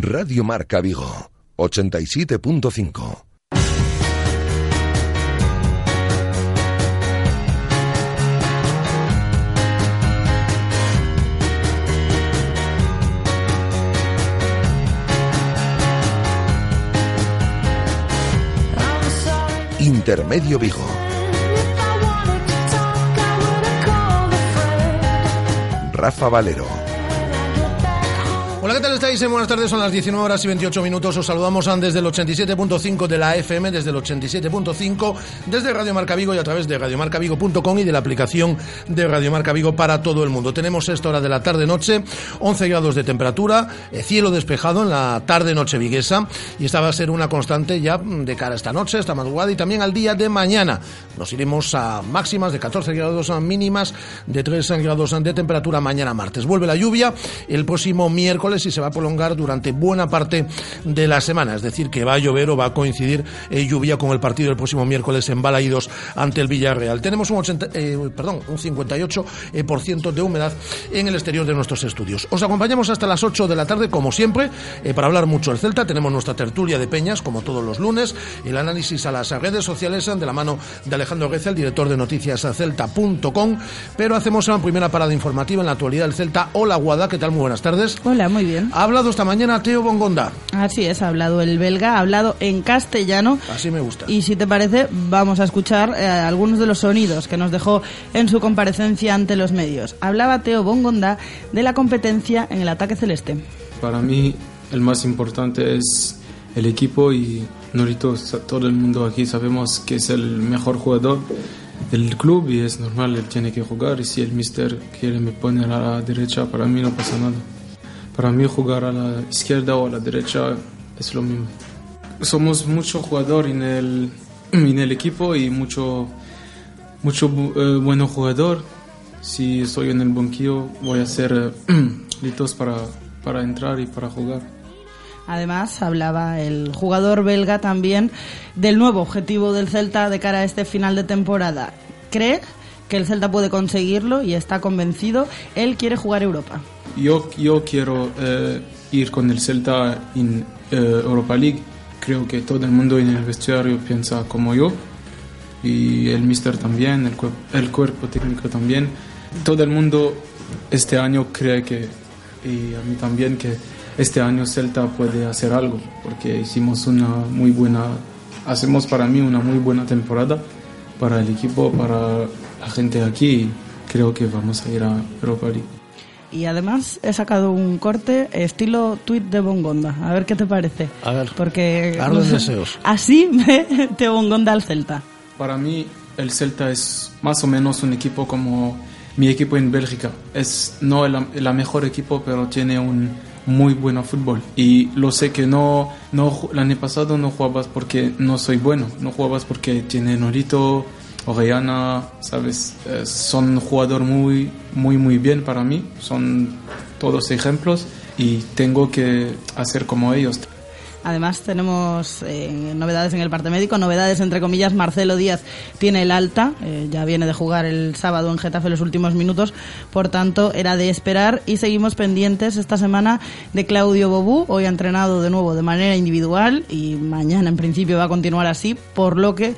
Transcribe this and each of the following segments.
Radio Marca Vigo, 87.5. Intermedio Vigo. Rafa Valero. Hola, ¿qué tal estáis? Buenas tardes, son las 19 horas y 28 minutos. Os saludamos desde el 87.5 de la FM, desde el 87.5, desde Radio Marca Vigo y a través de radiomarcavigo.com y de la aplicación de Radio Marca Vigo para todo el mundo. Tenemos esta hora de la tarde-noche, 11 grados de temperatura, eh, cielo despejado en la tarde-noche viguesa y esta va a ser una constante ya de cara a esta noche, esta madrugada y también al día de mañana. Nos iremos a máximas de 14 grados mínimas, de 3 grados de temperatura mañana martes. Vuelve la lluvia el próximo miércoles y se va a prolongar durante buena parte de la semana. Es decir, que va a llover o va a coincidir eh, lluvia con el partido del próximo miércoles en Balaídos ante el Villarreal. Tenemos un, 80, eh, perdón, un 58% eh, de humedad en el exterior de nuestros estudios. Os acompañamos hasta las 8 de la tarde, como siempre, para hablar mucho del Celta. Tenemos nuestra tertulia de Peñas, como todos los lunes, el análisis a las redes sociales de la mano de Alejandro Reza, el director de noticias celta.com. Pero hacemos una primera parada informativa en la actualidad del Celta. Hola, Guada, ¿qué tal? Muy buenas tardes. Hola, muy bien. Ha hablado esta mañana Teo Bongonda. Así es, ha hablado el belga, ha hablado en castellano. Así me gusta. Y si te parece, vamos a escuchar eh, algunos de los sonidos que nos dejó en su comparecencia ante los medios. Hablaba Teo Bongonda de la competencia en el ataque celeste. Para mí, el más importante es el equipo y Norito, todo el mundo aquí sabemos que es el mejor jugador del club y es normal, él tiene que jugar y si el mister quiere me pone a la derecha, para mí no pasa nada. Para mí jugar a la izquierda o a la derecha es lo mismo. Somos mucho jugador en el, en el equipo y mucho, mucho eh, bueno jugador. Si estoy en el banquillo voy a ser eh, listos para, para entrar y para jugar. Además, hablaba el jugador belga también del nuevo objetivo del Celta de cara a este final de temporada. Cree que el Celta puede conseguirlo y está convencido. Él quiere jugar Europa yo, yo quiero eh, ir con el Celta en eh, Europa League. Creo que todo el mundo en el vestuario piensa como yo y el mister también, el, el cuerpo técnico también. Todo el mundo este año cree que, y a mí también, que este año Celta puede hacer algo, porque hicimos una muy buena, hacemos para mí una muy buena temporada para el equipo, para la gente aquí. creo que vamos a ir a Europa League y además he sacado un corte estilo tweet de Bongonda. A ver qué te parece. A ver. Porque deseos. así me te Bongonda al Celta. Para mí el Celta es más o menos un equipo como mi equipo en Bélgica. Es no el, el mejor equipo, pero tiene un muy buen fútbol. Y lo sé que no, no el año pasado no jugabas porque no soy bueno, no jugabas porque tiene Norito, Orellana, ¿sabes? Eh, son jugador muy, muy, muy bien para mí. Son todos ejemplos y tengo que hacer como ellos. Además tenemos eh, novedades en el parte médico, novedades entre comillas. Marcelo Díaz tiene el alta, eh, ya viene de jugar el sábado en Getafe los últimos minutos, por tanto era de esperar y seguimos pendientes esta semana de Claudio Bobú. Hoy ha entrenado de nuevo de manera individual y mañana en principio va a continuar así, por lo que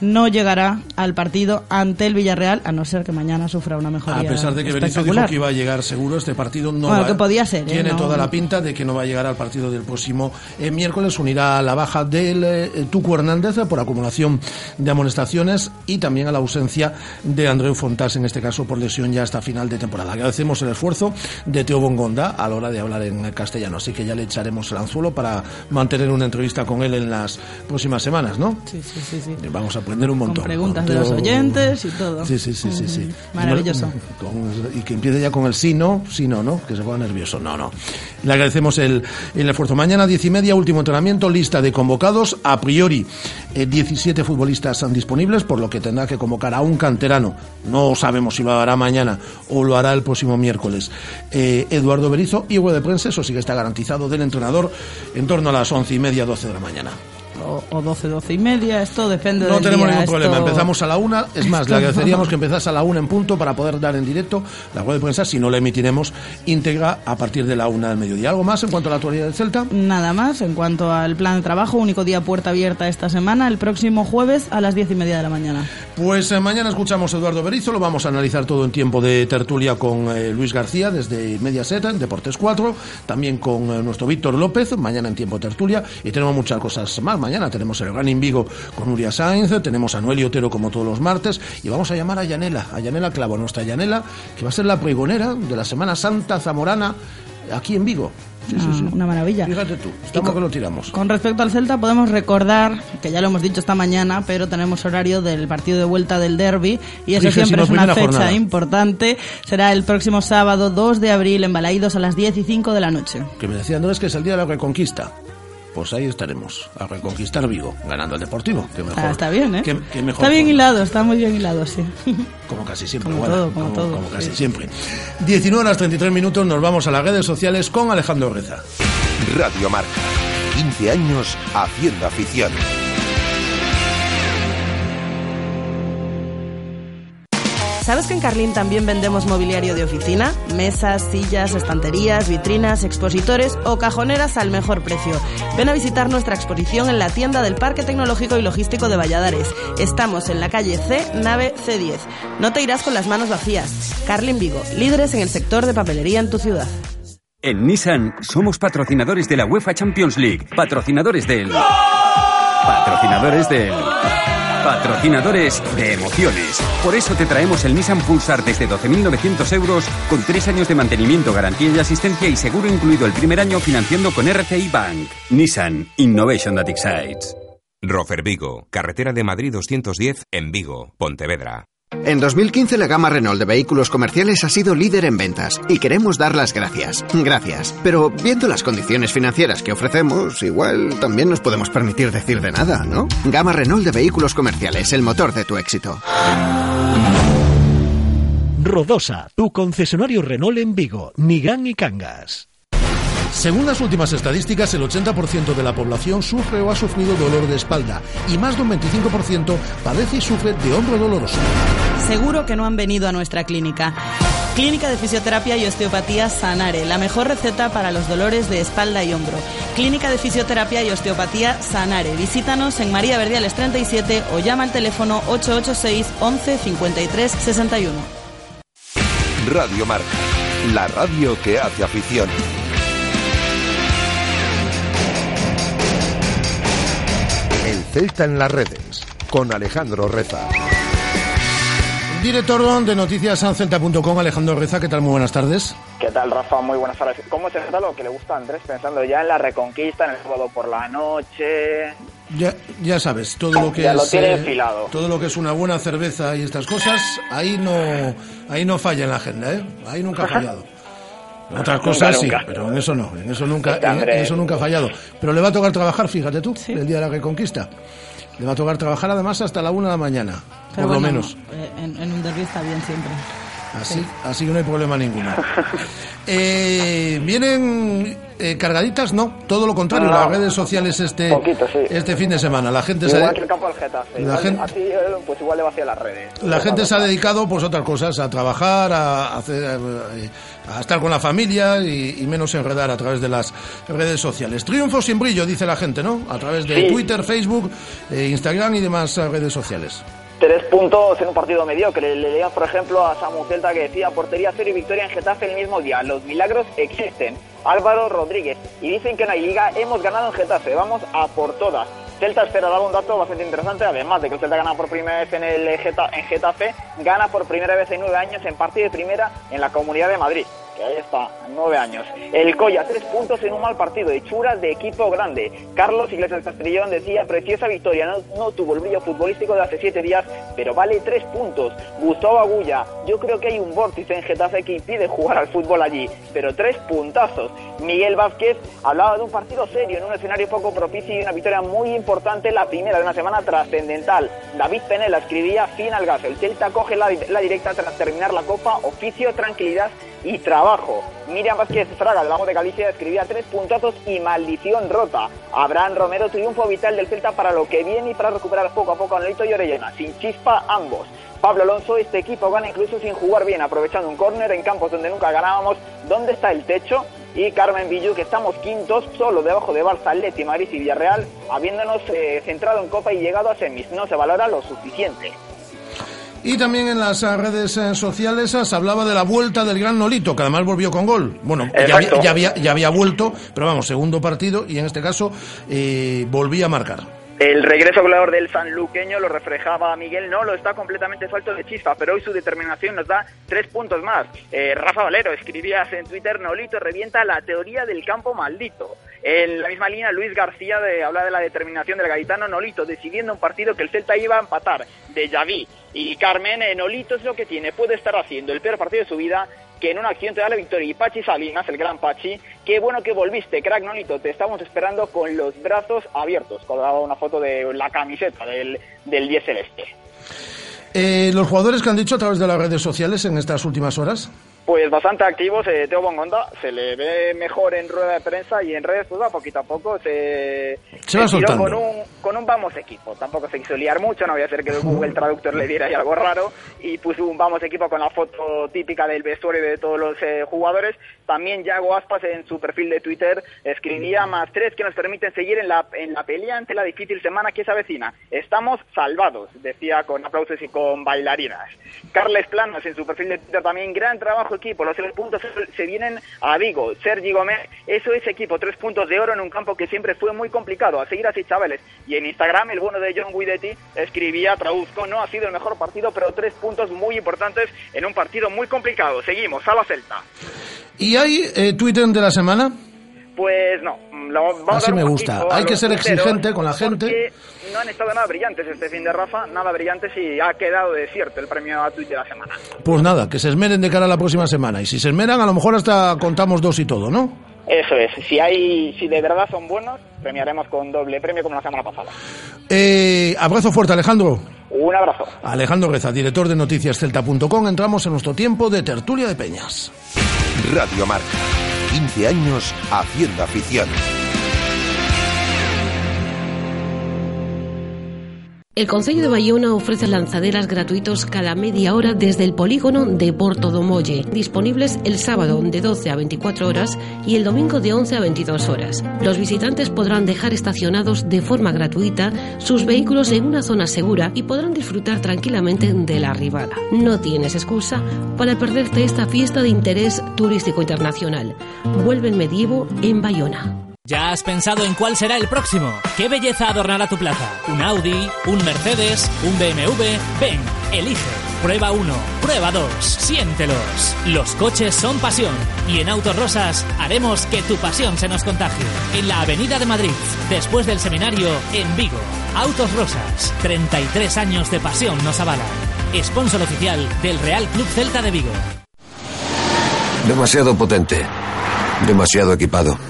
no llegará al partido ante el Villarreal, a no ser que mañana sufra una mejoría. A pesar de que Berizzo dijo que iba a llegar seguro, este partido no bueno, que podía ser, ¿eh? tiene toda la pinta de que no va a llegar al partido del próximo eh, miércoles. Unirá a la baja del eh, Tuco Hernández por acumulación de amonestaciones y también a la ausencia de Andreu Fontás, en este caso por lesión ya hasta final de temporada. Agradecemos el esfuerzo de Teo Bongonda a la hora de hablar en castellano, así que ya le echaremos el anzuelo para mantener una entrevista con él en las próximas semanas, ¿no? Sí, sí, sí. sí. Vamos a aprender un montón. Con preguntas de los oyentes y todo. Sí, sí, sí, sí. sí. Maravilloso. y que empiece ya con el sí, no, sí, no, no, que se ponga nervioso. No, no. Le agradecemos el, el esfuerzo. Mañana, diez y media, último entrenamiento, lista de convocados. A priori, 17 eh, futbolistas han disponibles, por lo que tendrá que convocar a un canterano. No sabemos si lo hará mañana o lo hará el próximo miércoles. Eh, Eduardo Berizo y de prensa, eso sí que está garantizado del entrenador en torno a las once y media, doce de la mañana. O, o 12, 12 y media, esto depende No del tenemos día, ningún problema, empezamos a la una, es más, le agradeceríamos que empezase a la una en punto para poder dar en directo la rueda de prensa, si no la emitiremos íntegra a partir de la una del mediodía. ¿Algo más en cuanto a la actualidad del Celta? Nada más, en cuanto al plan de trabajo, único día puerta abierta esta semana, el próximo jueves a las 10 y media de la mañana. Pues eh, mañana escuchamos a Eduardo Berizo, lo vamos a analizar todo en tiempo de tertulia con eh, Luis García desde Mediaset, en Deportes 4, también con eh, nuestro Víctor López, mañana en tiempo de tertulia, y tenemos muchas cosas más. Mañana tenemos el Running Vigo con Nuria Sainz, tenemos a Noel y Otero como todos los martes, y vamos a llamar a Yanela, a Yanela Clavo, nuestra Yanela, que va a ser la pregonera de la Semana Santa Zamorana aquí en Vigo. Sí, sí, Ah, sí. Una maravilla. Fíjate tú, estamos con- que lo tiramos. Con respecto al Celta, podemos recordar, que ya lo hemos dicho esta mañana, pero tenemos horario del partido de vuelta del derby, y eso siempre es una fecha jornada. importante. Será el próximo sábado 2 de abril en Balaídos a las 10 y 5 de la noche. que me decían, no es que es el día de la reconquista. Pues ahí estaremos, a reconquistar Vigo, ganando el Deportivo. Que mejor, Ah, está bien, ¿eh? qué- qué mejor está bien forma. hilado, está muy bien hilado, sí. Como casi siempre, Como todo, como todo, como casi sí. siempre. 19 horas 33 minutos, nos vamos a las redes sociales con Alejandro Reza. Radio Marca. 15 años haciendo afición. ¿Sabes que en Carlín también vendemos mobiliario de oficina? Mesas, sillas, estanterías, vitrinas, expositores o cajoneras al mejor precio. Ven a visitar nuestra exposición en la tienda del Parque Tecnológico y Logístico de Valladares. Estamos en la calle C, nave C10. No te irás con las manos vacías. Carlin Vigo, líderes en el sector de papelería en tu ciudad. En Nissan somos patrocinadores de la UEFA Champions League, patrocinadores del... Patrocinadores del... Patrocinadores de emociones. Por eso te traemos el Nissan Pulsar desde 12.900 euros con tres años de mantenimiento, garantía y asistencia y seguro incluido el primer año financiando con RCI Bank. Nissan Innovation that excites. Rofer Vigo, carretera de Madrid 210 en Vigo, Pontevedra. En 2015 la gama Renault de vehículos comerciales ha sido líder en ventas y queremos dar las gracias. Gracias. Pero viendo las condiciones financieras que ofrecemos, igual también nos podemos permitir decir de nada, ¿no? Gama Renault de vehículos comerciales, el motor de tu éxito. Rodosa, tu concesionario Renault en Vigo, Nigán y Cangas. Según las últimas estadísticas, el 80% de la población sufre o ha sufrido dolor de espalda y más de un 25% padece y sufre de hombro doloroso. Seguro que no han venido a nuestra clínica. Clínica de Fisioterapia y Osteopatía Sanare, la mejor receta para los dolores de espalda y hombro. Clínica de Fisioterapia y Osteopatía Sanare. Visítanos en María Verdiales 37 o llama al teléfono 886 11 53 61. Radio Marca. La radio que hace afición. Celta en las redes. Con Alejandro Reza. Director de noticiasancelta.com, Alejandro Reza, ¿qué tal? Muy buenas tardes. ¿Qué tal, Rafa? Muy buenas tardes. ¿Cómo se nota lo que le gusta a Andrés pensando ya en la reconquista, en el sábado por la noche? Ya, ya sabes, todo lo que Ya lo es tiene enfilado. todo lo que es una buena cerveza y estas cosas, ahí no ahí no falla en la agenda, ¿eh? Ahí nunca ha fallado. Otras Nunca, cosas sí, nunca. pero en eso no, en eso nunca, en, eso nunca ha fallado. Pero le va a tocar trabajar, fíjate tú, el día de la reconquista. Le va a tocar trabajar además hasta la una de la mañana, Pero por lo menos. eh, En, en un derby está bien siempre. Así, así que no hay problema ninguno. Eh, ¿Vienen eh, cargaditas? No, todo lo contrario. No. Las redes sociales este, Poquito, sí. este fin de semana. La gente se Igual que el campo Getafe. La gente- Así, eh, pues igual le vacía las redes. La gente se ha dedicado pues a otras cosas, a trabajar, a, hacer, eh, a estar con la familia y, y menos enredar a través de las redes sociales. Triunfo sin brillo, dice la gente, ¿no? A través de Sí. Twitter, Facebook, eh, Instagram y demás redes sociales. Tres puntos en un partido mediocre. Le leíamos, por ejemplo, a Samu Celta que decía portería cero y victoria en Getafe el mismo día. Los milagros existen. Álvaro Rodríguez. Y dicen que en la liga hemos ganado en Getafe. Vamos a por todas. Celta espera dar un dato bastante interesante, además de que el Celta gana por primera vez en el Geta- en Getafe, gana por primera vez en nueve años en partido de primera en la Comunidad de Madrid. Ahí está, nueve años. El Coya, tres puntos en un mal partido, hechuras de equipo grande. Carlos Iglesias Castrillón decía, preciosa victoria, no, tuvo el brillo futbolístico de hace siete días, pero vale tres puntos. Gustavo Agulla, yo creo que hay un vórtice en Getafe que impide jugar al fútbol allí, pero tres puntazos. Miguel Vázquez hablaba de un partido serio en un escenario poco propicio y una victoria muy importante, la primera de una semana trascendental. David Penela escribía fin al gas. El Celta coge la, la directa tras terminar la Copa, oficio, tranquilidad y trabajo. Abajo. Miriam Vázquez Fraga, del Lago de Galicia, escribía tres puntazos y maldición rota. Abraham Romero, triunfo vital del Celta para lo que viene y para recuperar poco a poco a Nolito y Orellana. Sin chispa ambos. Pablo Alonso, este equipo gana incluso sin jugar bien, aprovechando un córner en campos donde nunca ganábamos. ¿Dónde está el techo? Y Carmen Villú, que estamos quintos, solo debajo de Barça, Leti, Madrid y Villarreal, habiéndonos eh, centrado en Copa y llegado a semis. No se valora lo suficiente. Y también en las eh, redes eh, sociales eh, se hablaba de la vuelta del gran Nolito, que además volvió con gol. Bueno, ya había, ya había, ya había vuelto, pero vamos, segundo partido y en este caso eh, volvía a marcar. El regreso goleador del sanluqueño lo reflejaba Miguel Nolo, está completamente falto de chispa, pero hoy su determinación nos da tres puntos más. Eh, Rafa Valero escribías en Twitter, Nolito revienta la teoría del campo maldito. En la misma línea, Luis García de, habla de la determinación del gaditano Nolito, decidiendo un partido que el Celta iba a empatar, de Javi. Y Carmen, eh, Nolito es lo que tiene, puede estar haciendo el peor partido de su vida, que en una acción te da la victoria. Y Pachi Salinas, el gran Pachi, qué bueno que volviste, crack Nolito, te estamos esperando con los brazos abiertos. Colgaba una foto de la camiseta del, del 10 celeste. Eh, los jugadores que han dicho a través de las redes sociales en estas últimas horas. Pues bastante activos, eh, Teo Bongonda se le ve mejor en rueda de prensa y en redes, pues va poquito a poco, se, Se va soltando. con un, con un vamos equipo, tampoco se quiso liar mucho, no voy a hacer que el Google Traductor le diera ahí algo raro, y puso un vamos equipo con la foto típica del vestuario de todos los eh, jugadores, también Yago Aspas en su perfil de Twitter escribía más tres que nos permiten seguir en la, en la pelea ante la difícil semana que se avecina, estamos salvados, decía con aplausos y con bailarinas. Carles Planas en su perfil de Twitter también, gran trabajo equipo, los tres puntos se vienen a Vigo. Sergi Gómez, eso es equipo, tres puntos de oro en un campo que siempre fue muy complicado. A seguir así, chavales. Y en Instagram, el bueno de John Guidetti escribía, traduzco, no ha sido el mejor partido, pero tres puntos muy importantes en un partido muy complicado. Seguimos, a la Celta. ¿Y hay eh, Twitter de la semana? Pues no, lo, vamos a Así me gusta. Hay que ser exigente con la gente. No han estado nada brillantes este fin de Rafa, nada brillantes y ha quedado desierto el premio a Twitter de la semana. Pues nada, que se esmeren de cara a la próxima semana. Y si se esmeran, a lo mejor hasta contamos dos y todo, ¿no? Eso es, si hay, si de verdad son buenos, premiaremos con doble premio como la semana pasada. Eh, abrazo fuerte, Alejandro. Un abrazo. Alejandro Reza, director de noticiascelta.com. Entramos en nuestro tiempo de tertulia de peñas. Radio Marca. 15 años haciendo afición. El Concello de Bayona ofrece lanzaderas gratuitos cada media hora desde el polígono de Porto do Molle, disponibles el sábado de 12 a 24 horas y el domingo de 11 a 22 horas. Los visitantes podrán dejar estacionados de forma gratuita sus vehículos en una zona segura y podrán disfrutar tranquilamente de la arribada. No tienes excusa para perderte esta fiesta de interés turístico internacional. Vuelve el medievo en Bayona. ¿Ya has pensado en cuál será el próximo? ¿Qué belleza adornará tu plaza? ¿Un Audi? ¿Un Mercedes? ¿Un BMW? Ven, elige. Prueba 1, prueba 2, siéntelos. Los coches son pasión y en Autos Rosas haremos que tu pasión se nos contagie. En la Avenida de Madrid, después del seminario, en Vigo. Autos Rosas, 33 años de pasión nos avalan. Sponsor oficial del Real Club Celta de Vigo. Demasiado potente. Demasiado equipado.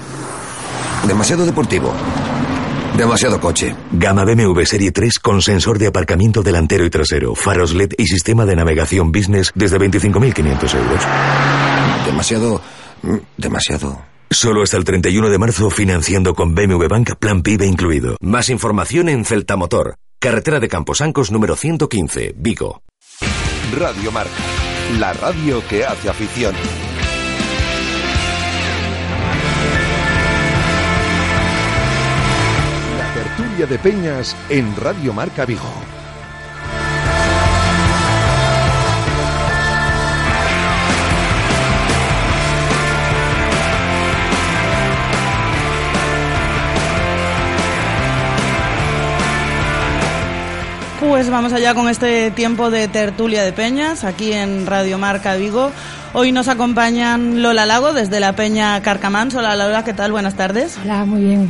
Demasiado deportivo. Demasiado coche. Gama BMW Serie 3 con sensor de aparcamiento delantero y trasero, faros LED y sistema de navegación business desde 25.500 euros. Demasiado... mm, Demasiado... Solo hasta el 31 de marzo financiando con BMW Bank Plan PIB incluido. Más información en Celta Motor, carretera de Camposancos número 115, Vigo. Radio Marca. La radio que hace afición. De Peñas en Radio Marca Vigo. Pues vamos allá con este tiempo de tertulia de peñas aquí en Radio Marca Vigo. Hoy nos acompañan Lola Lago desde la Peña Carcamán. Hola Lola, ¿qué tal? Buenas tardes. Hola, muy bien.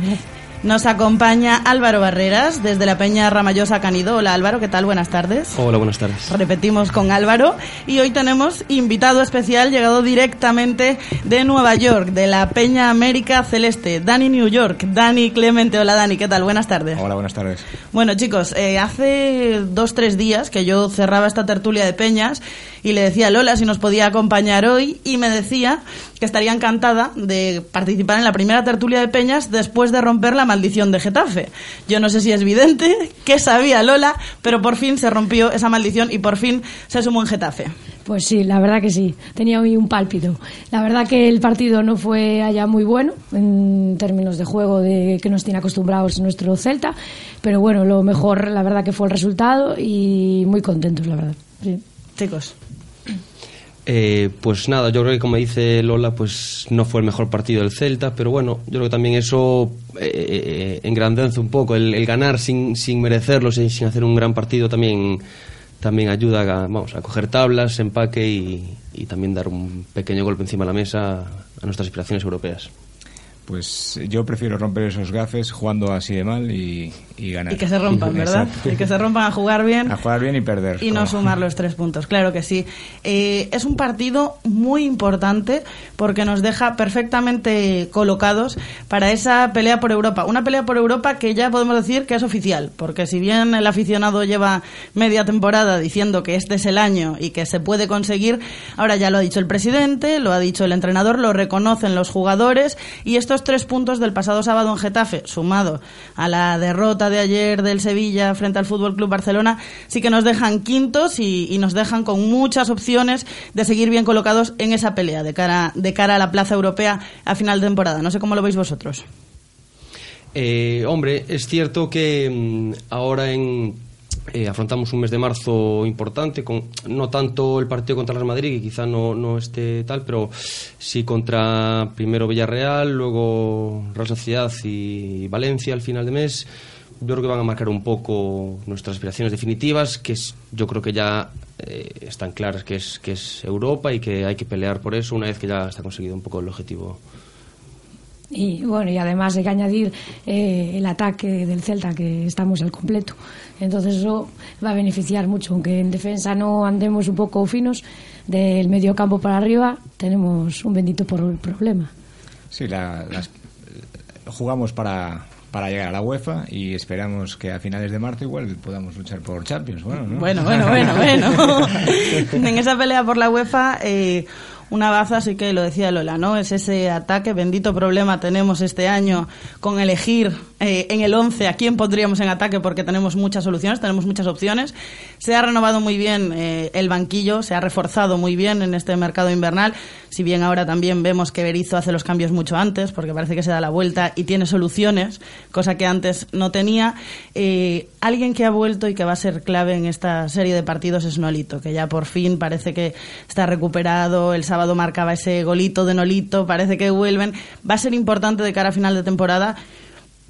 Nos acompaña Álvaro Barreras desde la Peña Ramallosa Canido. Hola Álvaro, ¿qué tal? Buenas tardes. Hola, buenas tardes. Repetimos con Álvaro y hoy tenemos invitado especial llegado directamente de Nueva York, de la Peña América Celeste, Dani New York. Dani Clemente, hola Dani, ¿qué tal? Buenas tardes. Hola, buenas tardes. Bueno chicos, eh, hace dos, tres días que yo cerraba esta tertulia de peñas y le decía a Lola si nos podía acompañar hoy y me decía que estaría encantada de participar en la primera tertulia de peñas después de romper la maldición de Getafe. Yo no sé si es evidente que sabía Lola, pero por fin se rompió esa maldición y por fin se sumó en Getafe. Pues sí, la verdad que sí. Tenía hoy un pálpito. La verdad que el partido no fue allá muy bueno en términos de juego de que nos tiene acostumbrados nuestro Celta, pero bueno, lo mejor la verdad que fue el resultado y muy contentos, la verdad. Sí. Chicos. Eh, pues nada, yo creo que como dice Lola, pues no fue el mejor partido del Celta, pero bueno, yo creo que también eso eh, eh, engrandece un poco. El, ganar sin, sin merecerlo, sin, sin, hacer un gran partido, también, también ayuda a, vamos, a coger tablas, empaque y, y también dar un pequeño golpe encima de la mesa a nuestras aspiraciones europeas. Pues yo prefiero romper esos gafes jugando así de mal y, y ganar. Y que se rompan, ¿verdad? Exacto. Y que se rompan a jugar bien. A jugar bien y perder. Y no sumar los tres puntos, claro que sí. Eh, es un partido muy importante porque nos deja perfectamente colocados para esa pelea por Europa. Una pelea por Europa que ya podemos decir que es oficial, porque si bien el aficionado lleva media temporada diciendo que este es el año y que se puede conseguir, ahora ya lo ha dicho el presidente, lo ha dicho el entrenador, lo reconocen los jugadores y estos tres puntos del pasado sábado en Getafe, sumado a la derrota de ayer del Sevilla frente al Fútbol Club Barcelona, sí que nos dejan quintos y, nos dejan con muchas opciones de seguir bien colocados en esa pelea de cara, de cara a la plaza europea a final de temporada. No sé cómo lo veis vosotros. Eh, hombre, es cierto que mmm, ahora en eh, afrontamos un mes de marzo importante, con no tanto el partido contra el Madrid, que quizá no, no esté tal, pero sí contra primero Villarreal, luego Real Sociedad y Valencia al final de mes. Yo creo que van a marcar un poco nuestras aspiraciones definitivas, que es, yo creo que ya eh, están claras que es, que es Europa y que hay que pelear por eso una vez que ya está conseguido un poco el objetivo y bueno, y además hay que añadir eh, el ataque del Celta, que estamos al completo. Entonces eso va a beneficiar mucho, aunque en defensa no andemos un poco finos, del medio campo para arriba tenemos un bendito problema. Sí, la, las, jugamos para, para llegar a la UEFA y esperamos que a finales de marzo igual podamos luchar por Champions. Bueno, ¿no? bueno, bueno, bueno. bueno. en esa pelea por la UEFA... Eh, una baza, así que lo decía Lola, ¿no? Es ese ataque, bendito problema tenemos este año con elegir eh, en el 11 a quién pondríamos en ataque porque tenemos muchas soluciones, tenemos muchas opciones. Se ha renovado muy bien eh, el banquillo, se ha reforzado muy bien en este mercado invernal, si bien ahora también vemos que Berizzo hace los cambios mucho antes porque parece que se da la vuelta y tiene soluciones, cosa que antes no tenía. Eh, alguien que ha vuelto y que va a ser clave en esta serie de partidos es Nolito, que ya por fin parece que está recuperado, el sábado marcaba ese golito de Nolito, parece que vuelven. Va a ser importante de cara a final de temporada.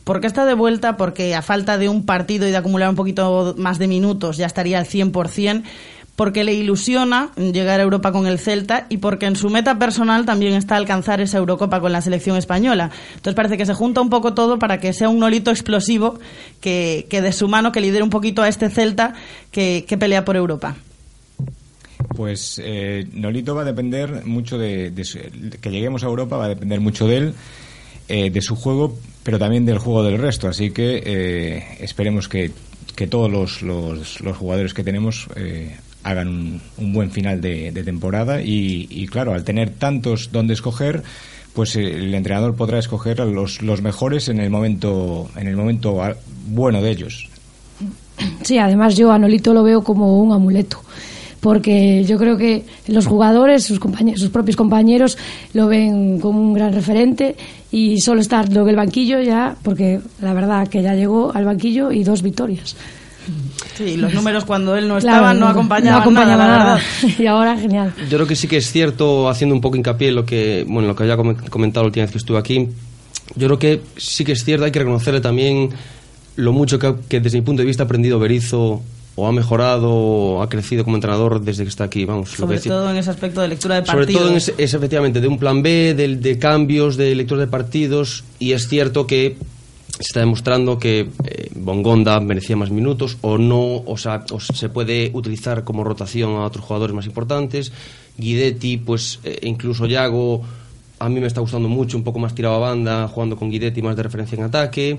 porque está de vuelta? Porque a falta de un partido y de acumular un poquito más de minutos ya estaría al 100%, porque le ilusiona llegar a Europa con el Celta y porque en su meta personal también está alcanzar esa Eurocopa con la selección española. Entonces parece que se junta un poco todo para que sea un nolito explosivo que, de su mano que lidere un poquito a este Celta que pelea por Europa. Pues eh, Nolito va a depender mucho de, su, que lleguemos a Europa, va a depender mucho de él, eh, de su juego, pero también del juego del resto. Así que eh, esperemos que, que todos los, los, jugadores que tenemos eh, hagan un, un, buen final de, temporada y, y, claro, al tener tantos donde escoger, pues el entrenador podrá escoger a los, los mejores en el momento en el momento bueno de ellos. Sí, además yo a Nolito lo veo como un amuleto porque yo creo que los jugadores, sus, compañeros, sus propios compañeros, lo ven como un gran referente y solo estar en el banquillo ya, porque la verdad que ya llegó al banquillo y dos victorias. Sí, los números cuando él no estaba claro, no acompañaban, no acompañaba nada, nada. y ahora genial. Yo creo que sí que es cierto, haciendo un poco hincapié en lo que, bueno, lo que había comentado la última vez que estuve aquí, yo creo que sí que es cierto, hay que reconocerle también lo mucho que, que desde mi punto de vista ha aprendido Berizzo o ha mejorado o ha crecido como entrenador desde que está aquí, vamos. Sobre lo que todo en ese aspecto de lectura de partidos. Sobre todo en ese, es, efectivamente de un plan B, de, de, cambios, de lectura de partidos y es cierto que se está demostrando que eh, Bongonda merecía más minutos o no, o sea, o se puede utilizar como rotación a otros jugadores más importantes. Guidetti, pues eh, incluso Yago, a mí me está gustando mucho, un poco más tirado a banda, jugando con Guidetti más de referencia en ataque.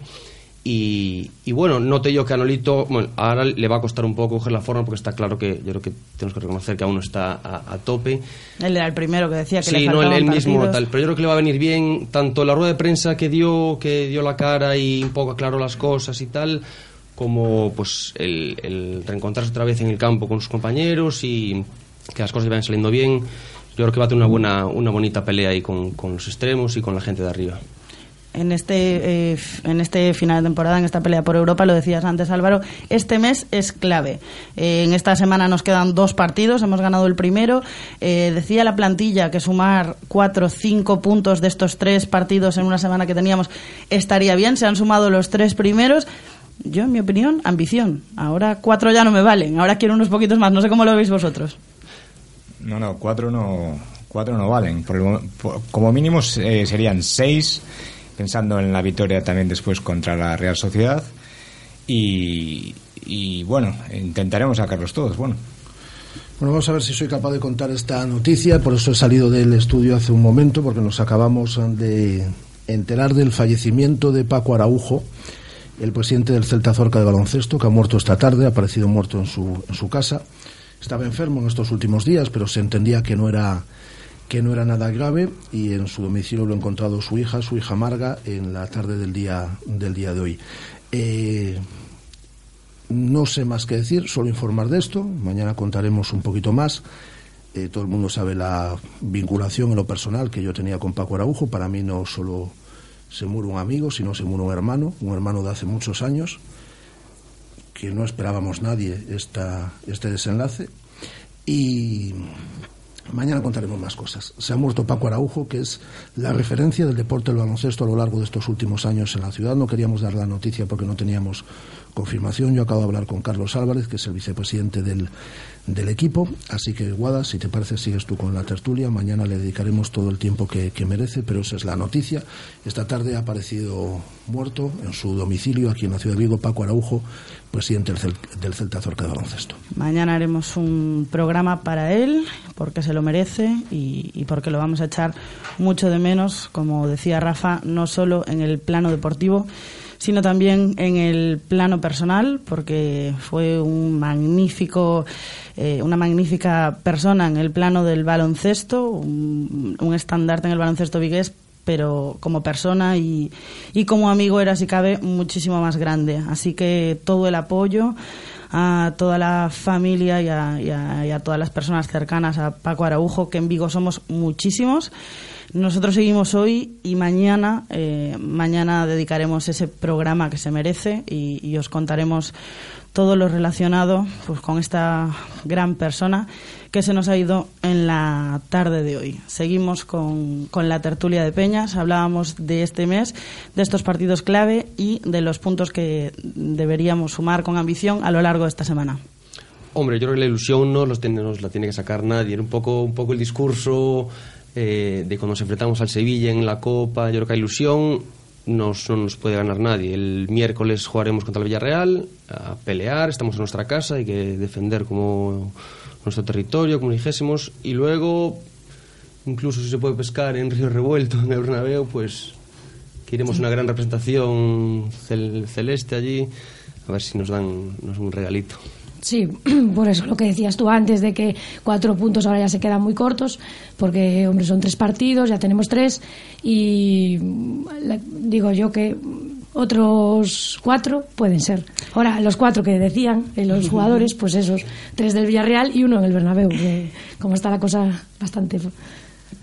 Y, y, bueno, noté yo que a Nolito bueno, ahora le va a costar un poco coger la forma porque está claro que yo creo que tenemos que reconocer que aún no está a, a tope. Él era el primero que decía que sí, le no él mismo tal, pero yo creo que le va a venir bien tanto la rueda de prensa que dio, que dio la cara y un poco aclaró las cosas y tal, como pues el, el reencontrarse otra vez en el campo con sus compañeros y que las cosas vayan saliendo bien. Yo creo que va a tener una buena, una bonita pelea ahí con, con los extremos y con la gente de arriba en este, eh, en este final de temporada, en esta pelea por Europa, lo decías antes Álvaro, este mes es clave. Eh, en esta semana nos quedan dos partidos, hemos ganado el primero. Eh, decía la plantilla que sumar cuatro cinco puntos de estos tres partidos en una semana que teníamos estaría bien, se han sumado los tres primeros. Yo, en mi opinión, ambición. Ahora cuatro ya no me valen, ahora quiero unos poquitos más, no sé cómo lo veis vosotros. No, no, cuatro no, cuatro no valen. Por el, por, como mínimo serían seis pensando en la victoria también después contra la Real Sociedad. Y, bueno, intentaremos sacarlos todos. Bueno. Bueno, vamos a ver si soy capaz de contar esta noticia. Por eso he salido del estudio hace un momento, porque nos acabamos de enterar del fallecimiento de Paco Araujo, el presidente del Celta Zorca de baloncesto, que ha muerto esta tarde, ha aparecido muerto en su, en su casa. Estaba enfermo en estos últimos días, pero se entendía que no era que no era nada grave y en su domicilio lo ha encontrado su hija, su hija Marga, en la tarde del día, del día de hoy. Eh, no sé más que decir, solo informar de esto. Mañana contaremos un poquito más. Eh, todo el mundo sabe la vinculación en lo personal que yo tenía con Paco Araujo. Para mí no solo se muere un amigo, sino se muere un hermano, un hermano de hace muchos años, que no esperábamos nadie esta, este desenlace. Y Mañana contaremos más cosas. Se ha muerto Paco Araujo, que es la referencia del deporte del baloncesto a lo largo de estos últimos años en la ciudad. No queríamos dar la noticia porque no teníamos confirmación. Yo acabo de hablar con Carlos Álvarez, que es el vicepresidente del, del equipo. Así que, Guada, si te parece, sigues tú con la tertulia. Mañana le dedicaremos todo el tiempo que, que merece, pero esa es la noticia. Esta tarde ha aparecido muerto en su domicilio aquí en la ciudad de Vigo Paco Araujo, presidente del, del Celta Zorca de Baloncesto. Mañana haremos un programa para él, porque se lo merece y, y, porque lo vamos a echar mucho de menos, como decía Rafa, no solo en el plano deportivo, sino también en el plano personal, porque fue un magnífico, eh, una magnífica persona en el plano del baloncesto, un, estandarte en el baloncesto vigués, pero como persona y, y como amigo era, si cabe, muchísimo más grande. Así que todo el apoyo a toda la familia y a, todas las personas cercanas a Paco Araujo, que en Vigo somos muchísimos. Nosotros seguimos hoy y mañana, eh, mañana dedicaremos ese programa que se merece y os contaremos todo lo relacionado pues, con esta gran persona que se nos ha ido en la tarde de hoy. Seguimos con, con, la tertulia de Peñas, hablábamos de este mes, de estos partidos clave y de los puntos que deberíamos sumar con ambición a lo largo de esta semana. Hombre, yo creo que la ilusión no los tiene, nos la tiene que sacar nadie. Un poco, un poco el discurso eh, de cuando nos enfrentamos al Sevilla en la Copa. Yo creo que la ilusión nos, no nos puede ganar nadie. El miércoles jugaremos contra el Villarreal a pelear, estamos en nuestra casa, hay que defender como nuestro territorio, como dijésemos, y luego, incluso si se puede pescar en Río Revuelto, en el Bernabéu, pues que iremos una gran representación cel celeste allí, a ver si nos dan nos un regalito. Sí, por eso lo que decías tú antes de que cuatro puntos ahora ya se quedan muy cortos, porque, hombre, son tres partidos, ya tenemos tres, y digo yo que otros cuatro pueden ser. Ahora, los cuatro que decían eh, los jugadores, pues esos, tres del Villarreal y uno en el Bernabéu, que como está la cosa bastante...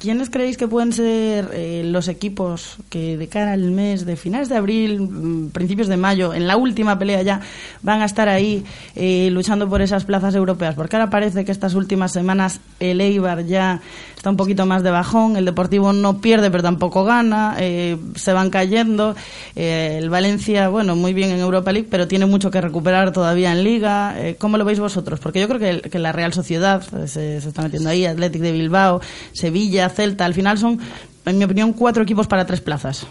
¿Quiénes creéis que pueden ser eh, los equipos que de cara al mes de finales de abril, principios de mayo, en la última pelea ya, van a estar ahí eh, luchando por esas plazas europeas? Porque ahora parece que estas últimas semanas el Eibar ya está un poquito más de bajón, el Deportivo no pierde pero tampoco gana, eh, se van cayendo, eh, el Valencia, bueno, muy bien en Europa League, pero tiene mucho que recuperar todavía en Liga. Eh, ¿Cómo lo veis vosotros? Porque yo creo que, el, que la Real Sociedad se, se, está metiendo ahí, Athletic de Bilbao, Sevilla, Celta, al final son, en mi opinión, cuatro equipos para tres plazas.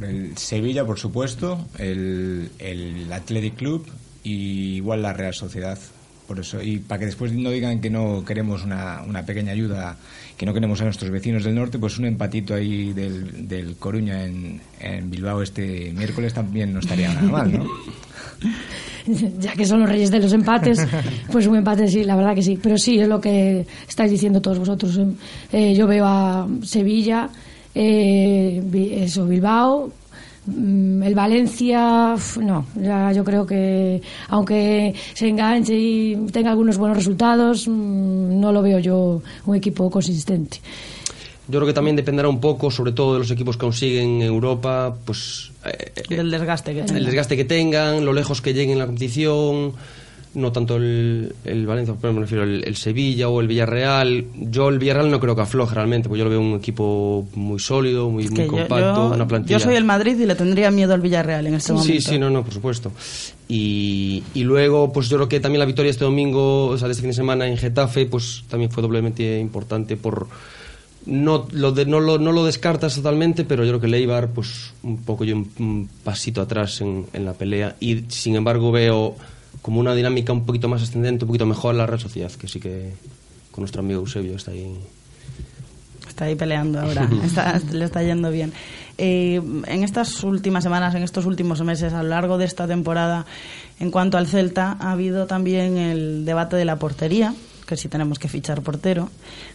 El Sevilla, por supuesto, el, el Athletic Club y igual la Real Sociedad. Por eso, y para que después no digan que no queremos una, una pequeña ayuda, que no queremos a nuestros vecinos del norte, pues un empatito ahí del, del Coruña en, en Bilbao este miércoles también no estaría nada mal, ¿no? ya que son los reyes de los empates, pues un empate sí, la verdad que sí. Pero sí, es lo que estáis diciendo todos vosotros. Eh, yo veo a Sevilla, eh, eso, Bilbao, el Valencia, no, ya yo creo que aunque se enganche y tenga algunos buenos resultados, mm, no lo veo yo un equipo consistente. Yo creo que también dependerá un poco, sobre todo de los equipos que consiguen en Europa, pues eh, del desgaste que tengan. el desgaste que tengan, lo lejos que lleguen en la competición, no tanto el, el Valencia, pero me refiero el, el, Sevilla o el Villarreal. Yo el Villarreal no creo que afloje realmente, porque yo lo veo un equipo muy sólido, muy, muy compacto, yo, una plantilla. Yo soy el Madrid y le tendría miedo al Villarreal en este momento. Sí, sí, no, no, por supuesto. Y, y, luego, pues yo creo que también la victoria este domingo, o sea, de este fin de semana en Getafe, pues también fue doblemente importante por no lo, de, no, lo, no lo descartas totalmente, pero yo creo que Leibar, pues un poco yo un, un pasito atrás en, en, la pelea. Y sin embargo veo como una dinámica un poquito más ascendente, un poquito mejor la Real Sociedad, que sí que con nuestro amigo Eusebio está ahí. Está ahí peleando ahora, está, le está yendo bien. Eh, en estas últimas semanas, en estos últimos meses, a lo largo de esta temporada, en cuanto al Celta, ha habido también el debate de la portería que si tenemos que fichar portero,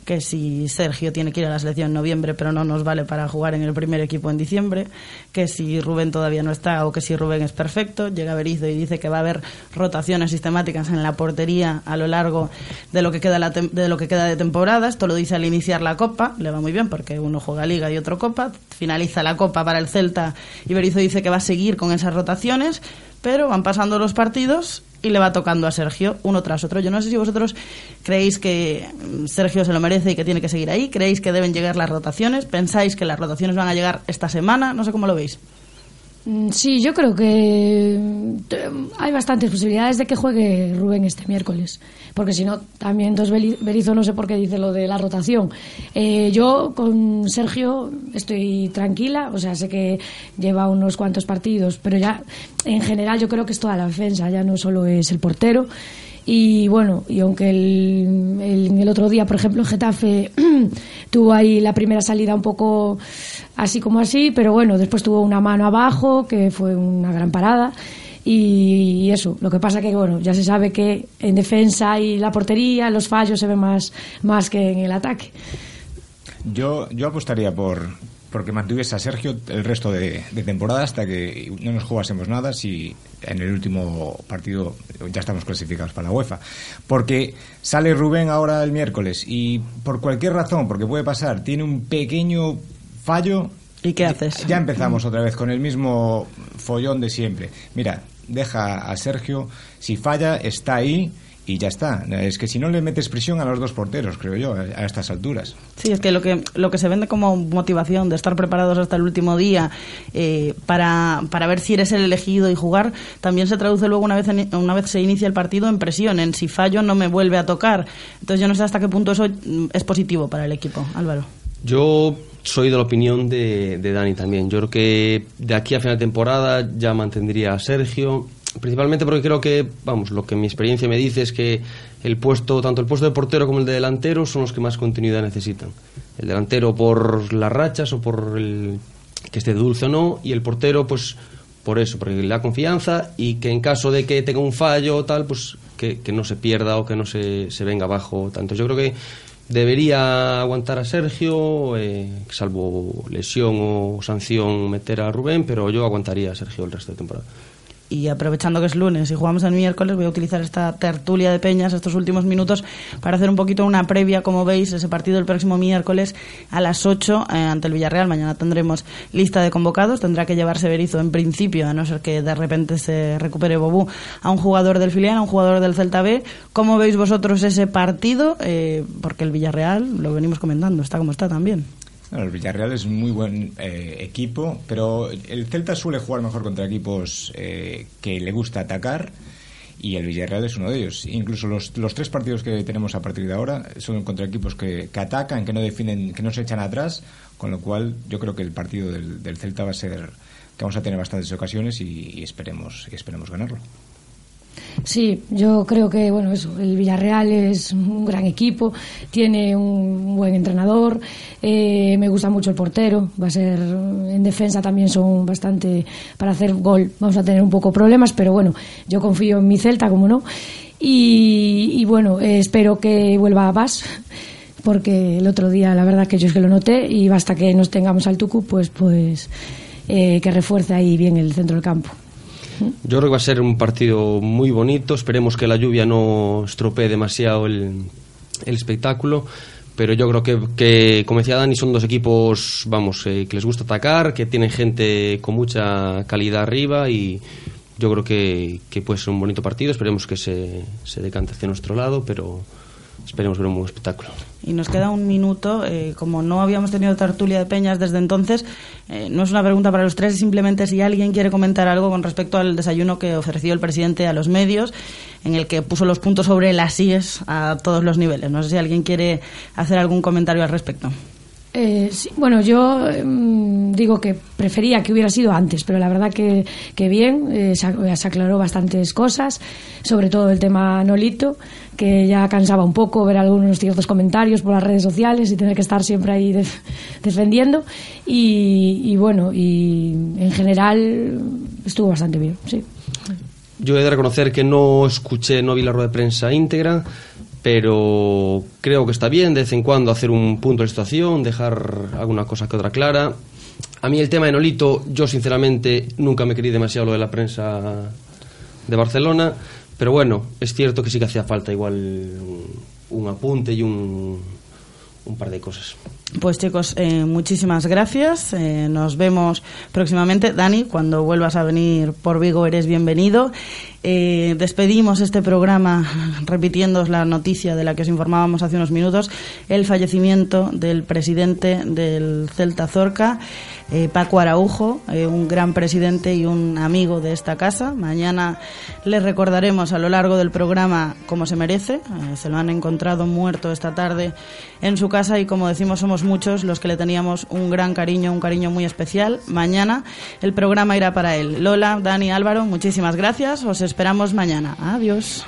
que si Sergio tiene que ir a la selección en noviembre pero no nos vale para jugar en el primer equipo en diciembre, que si Rubén todavía no está o que si Rubén es perfecto, llega Berizzo y dice que va a haber rotaciones sistemáticas en la portería a lo largo de lo que queda la de lo que queda de temporada, esto lo dice al iniciar la Copa, le va muy bien porque uno juega Liga y otro Copa, finaliza la Copa para el Celta y Berizzo dice que va a seguir con esas rotaciones, pero van pasando los partidos y le va tocando a Sergio uno tras otro. Yo no sé si vosotros creéis que Sergio se lo merece y que tiene que seguir ahí, creéis que deben llegar las rotaciones, pensáis que las rotaciones van a llegar esta semana, no sé cómo lo veis. Sí, yo creo que hay bastantes posibilidades de que juegue Rubén este miércoles, porque si no, también entonces Berizzo no sé por qué dice lo de la rotación. Eh, yo con Sergio estoy tranquila, o sea, sé que lleva unos cuantos partidos, pero ya en general yo creo que es toda la defensa, ya no solo es el portero. Y bueno, y aunque el, el, el, otro día, por ejemplo, Getafe tuvo ahí la primera salida un poco así como así, pero bueno, después tuvo una mano abajo, que fue una gran parada. Y eso, lo que pasa que bueno, ya se sabe que en defensa y la portería los fallos se ven más, más que en el ataque. Yo, yo apostaría por, porque mantuviese a Sergio el resto de, de, temporada hasta que no nos jugásemos nada si en el último partido ya estamos clasificados para la UEFA. Porque sale Rubén ahora el miércoles y por cualquier razón, porque puede pasar, tiene un pequeño fallo. ¿Y qué haces? Ya empezamos otra vez con el mismo follón de siempre. Mira, deja a Sergio, si falla, está ahí y ya está. Es que si no le metes presión a los dos porteros, creo yo, a estas alturas. Sí, es que lo que, lo que se vende como motivación de estar preparados hasta el último día eh, para, para ver si eres el elegido y jugar, también se traduce luego una vez, en, una vez se inicia el partido en presión, en si fallo no me vuelve a tocar. Entonces yo no sé hasta qué punto eso es positivo para el equipo. Álvaro. Yo soy de la opinión de, de Dani también. Yo creo que de aquí a final de temporada ya mantendría a Sergio principalmente porque creo que, vamos, lo que mi experiencia me dice es que el puesto, tanto el puesto de portero como el de delantero son los que más continuidad necesitan. El delantero por las rachas o por el que esté dulce o no, y el portero, pues por eso, porque le da confianza y que en caso de que tenga un fallo o tal, pues que, no se pierda o que no se, se venga abajo tanto. Yo creo que debería aguantar a Sergio, eh, salvo lesión o sanción meter a Rubén, pero yo aguantaría a Sergio el resto de temporada y aprovechando que es lunes y jugamos el miércoles, voy a utilizar esta tertulia de peñas, estos últimos minutos, para hacer un poquito una previa, como veis, ese partido el próximo miércoles a las 8 eh, ante el Villarreal. Mañana tendremos lista de convocados, tendrá que llevarse Berizo en principio, a no ser que de repente se recupere Bobú, a un jugador del filial, a un jugador del Celta B. ¿Cómo veis vosotros ese partido? Eh, porque el Villarreal, lo venimos comentando, está como está también. El Villarreal es un muy buen eh, equipo, pero el Celta suele jugar mejor contra equipos eh, que le gusta atacar y el Villarreal es uno de ellos. Incluso los, los tres partidos que tenemos a partir de ahora son contra equipos que, que, atacan, que no definen, que no se echan atrás, con lo cual yo creo que el partido del, Celta va a ser vamos a tener bastantes ocasiones y, esperemos, y esperemos ganarlo. Sí, yo creo que bueno, eso, el Villarreal es un gran equipo, tiene un buen entrenador, eh, me gusta mucho el portero, va a ser en defensa también son bastante para hacer gol, vamos a tener un poco problemas, pero bueno, yo confío en mi Celta, como no, y, bueno, eh, espero que vuelva a Paz porque el otro día la verdad que yo es que lo noté y basta que nos tengamos al Tucu, pues pues eh, que refuerce ahí bien el centro del campo. Yo creo que va a ser un partido muy bonito. Esperemos que la lluvia no estropee demasiado el, espectáculo. Pero yo creo que, que, como decía Dani, son dos equipos, vamos, eh, que les gusta atacar, que tienen gente con mucha calidad arriba y yo creo que, puede ser un bonito partido. Esperemos que se, se decante hacia nuestro lado, pero esperemos ver un buen espectáculo. Y nos queda un minuto. Eh, como no habíamos tenido tertulia de peñas desde entonces, eh, no es una pregunta para los tres, simplemente si alguien quiere comentar algo con respecto al desayuno que ofreció el presidente a los medios, en el que puso los puntos sobre las IES a todos los niveles. No sé si alguien quiere hacer algún comentario al respecto. Eh, bueno, yo em, digo que prefería que hubiera sido antes, pero la verdad que, que bien, eh, se, aclaró bastantes cosas, sobre todo el tema Nolito, que ya cansaba un poco ver algunos ciertos comentarios por las redes sociales y tener que estar siempre ahí defendiendo. Y, bueno, y en general estuvo bastante bien, sí. Yo he de reconocer que no escuché, no vi la rueda de prensa íntegra, pero creo que está bien de vez en cuando hacer un punto de situación, dejar alguna cosa que otra clara. A mí el tema de Nolito, yo sinceramente nunca me querí demasiado lo de la prensa de Barcelona, pero bueno, es cierto que sí que hacía falta igual un, apunte y un, un par de cosas. Pues chicos, eh, muchísimas gracias. Eh, nos vemos próximamente. Dani, cuando vuelvas a venir por Vigo eres bienvenido. Eh, despedimos este programa repitiendo la noticia de la que os informábamos hace unos minutos, el fallecimiento del presidente del Celta Zorca. Eh, Paco Araujo, eh, un gran presidente y un amigo de esta casa. Mañana le recordaremos a lo largo del programa como se merece. Eh, se lo han encontrado muerto esta tarde en su casa y como decimos somos muchos los que le teníamos un gran cariño, un cariño muy especial. Mañana el programa irá para él. Lola, Dani, Álvaro, muchísimas gracias. Os esperamos mañana. Adiós.